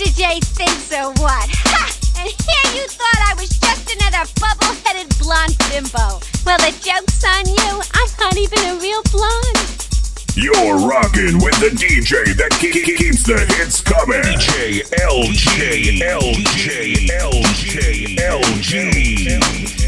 Yesterday thinks or what? Ha! And here you thought I was just another bubble-headed blonde bimbo. Well, the joke's on you. I'm not even a real blonde. You're rocking with the DJ that ke- ke- keeps the hits coming. DJ LG, LG, LG, LG.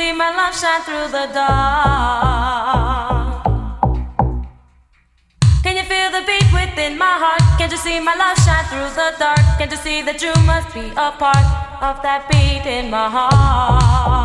See my love shine through the dark? Can you feel the beat within my heart? Can't you see my love shine through the dark? Can't you see that you must be a part of that beat in my heart?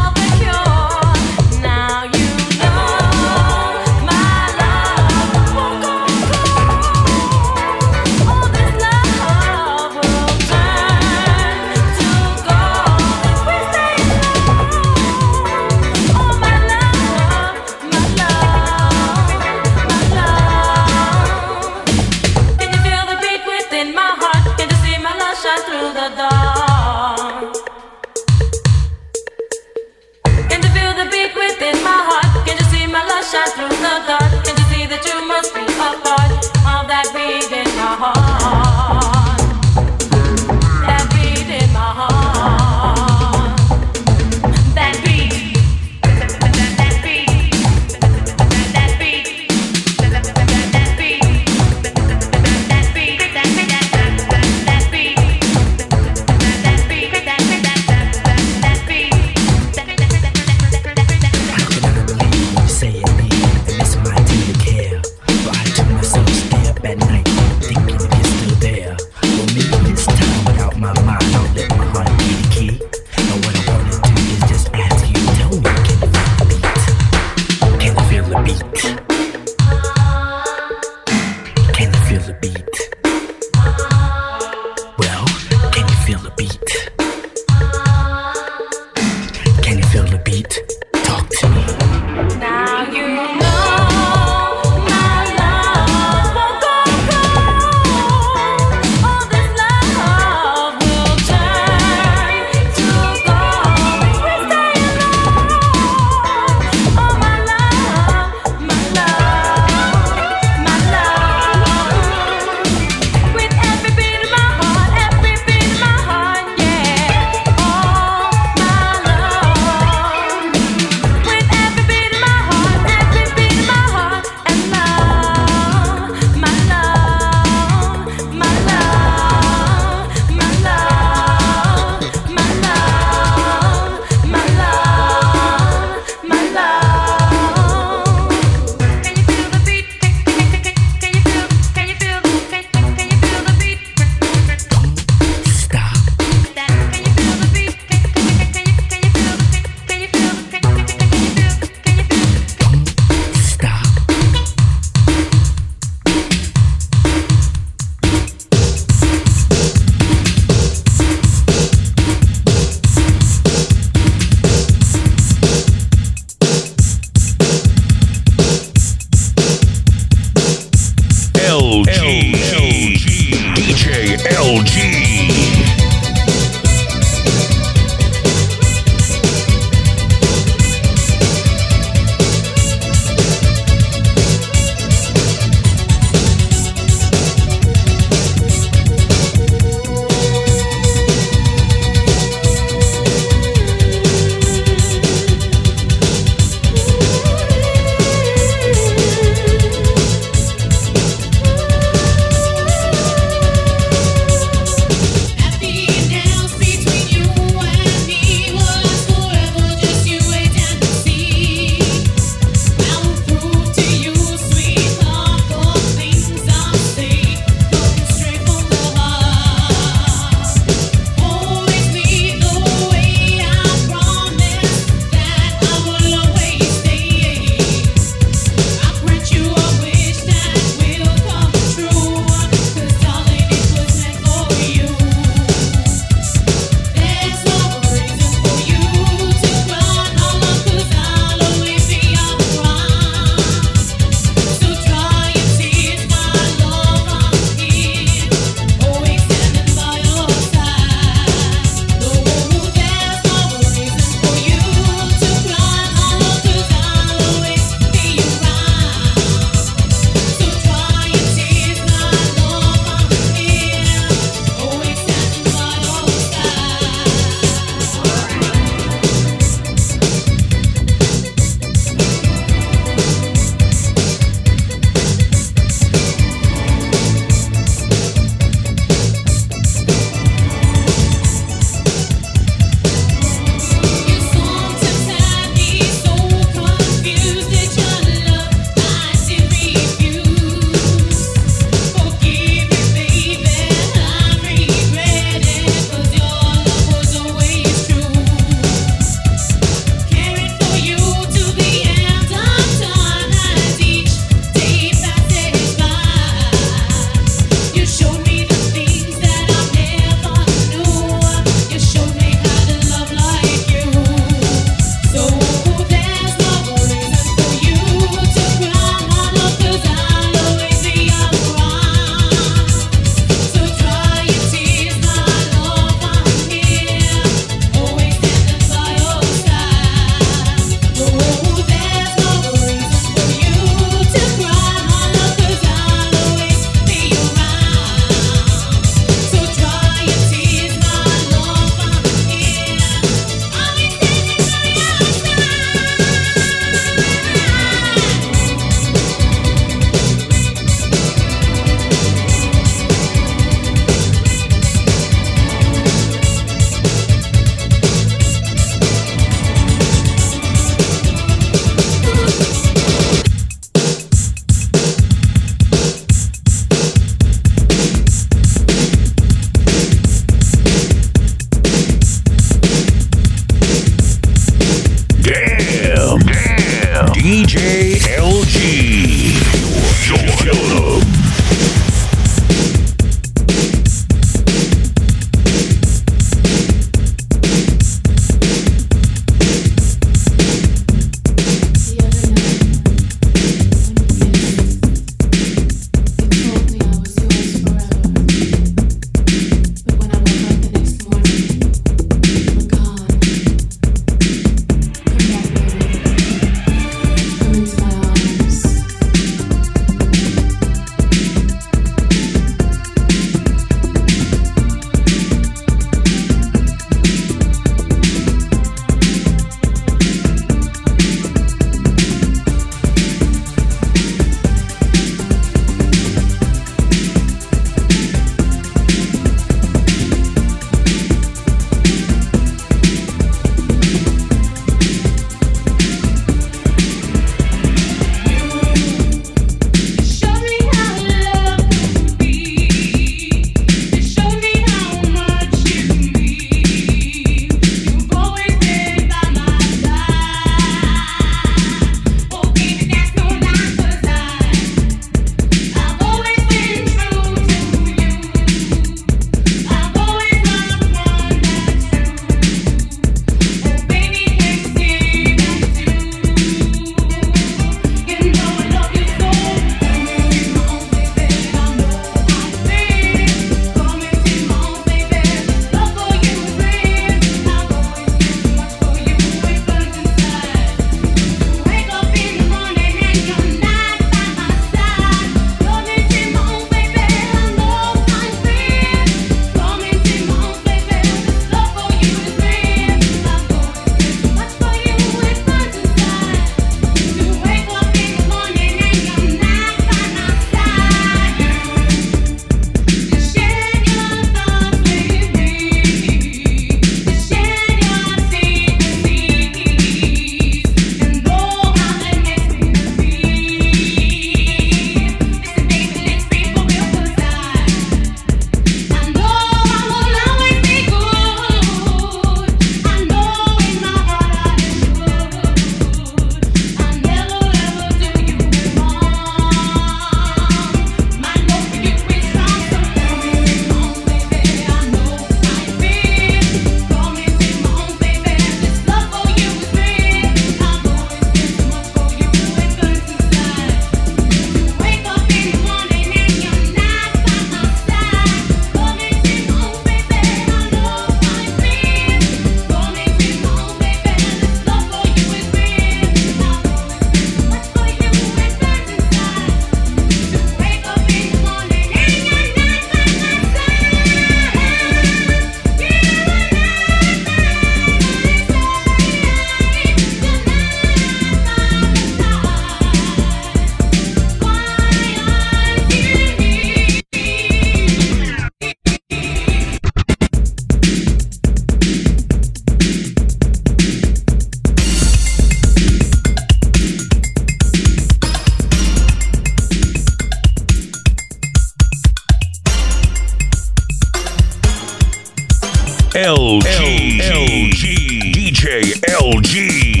LG. LG. DJ LG.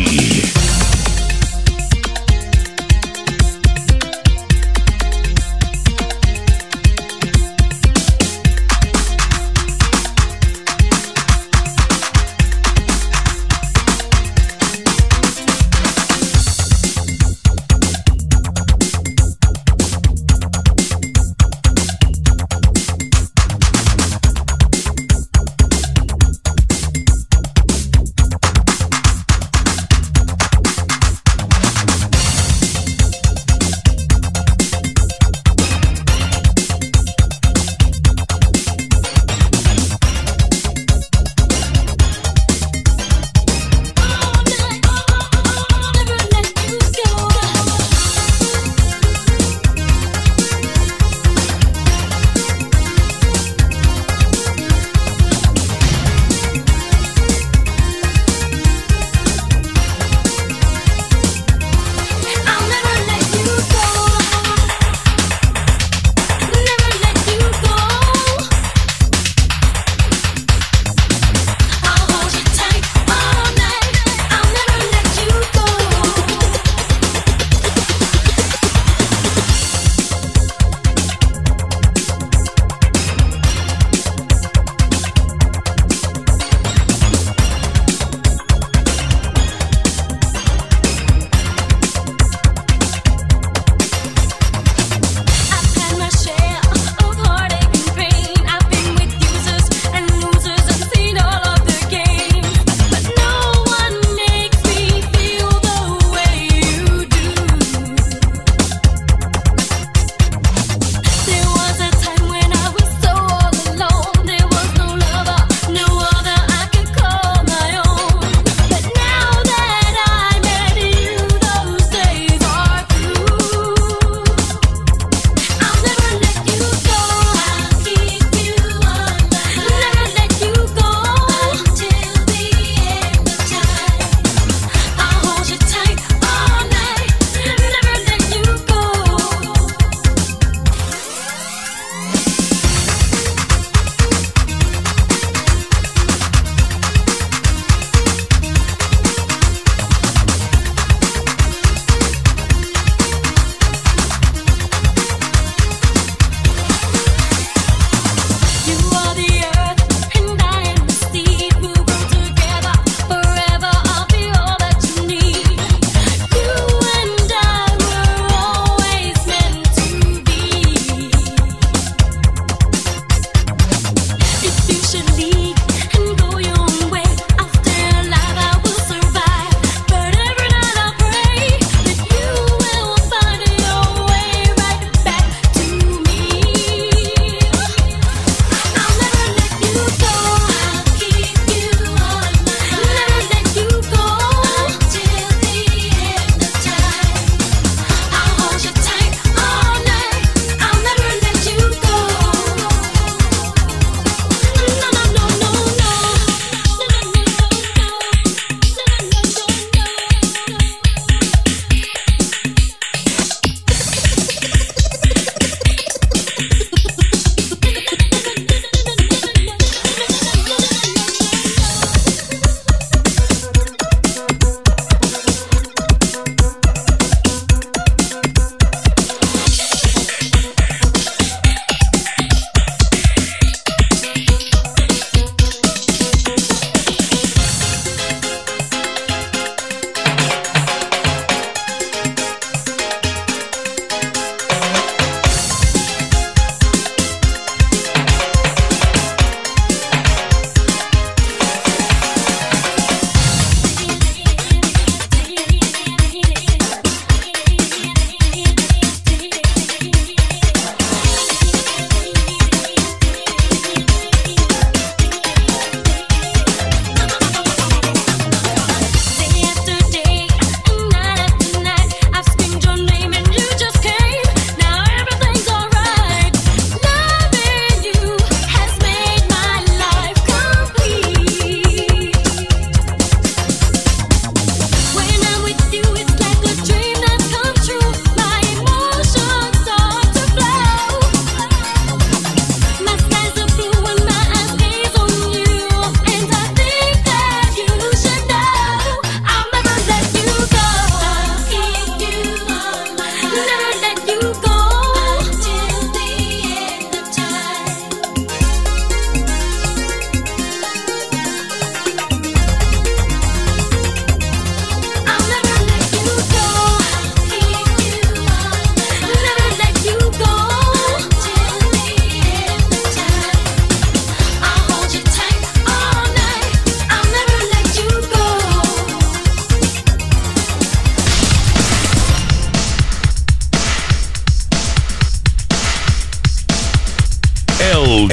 LG.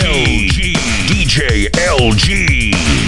LG. DJ LG.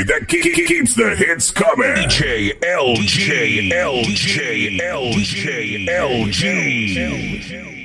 DJ that keeps the hits coming. DJ LJ LJ LJ LJ. LJ.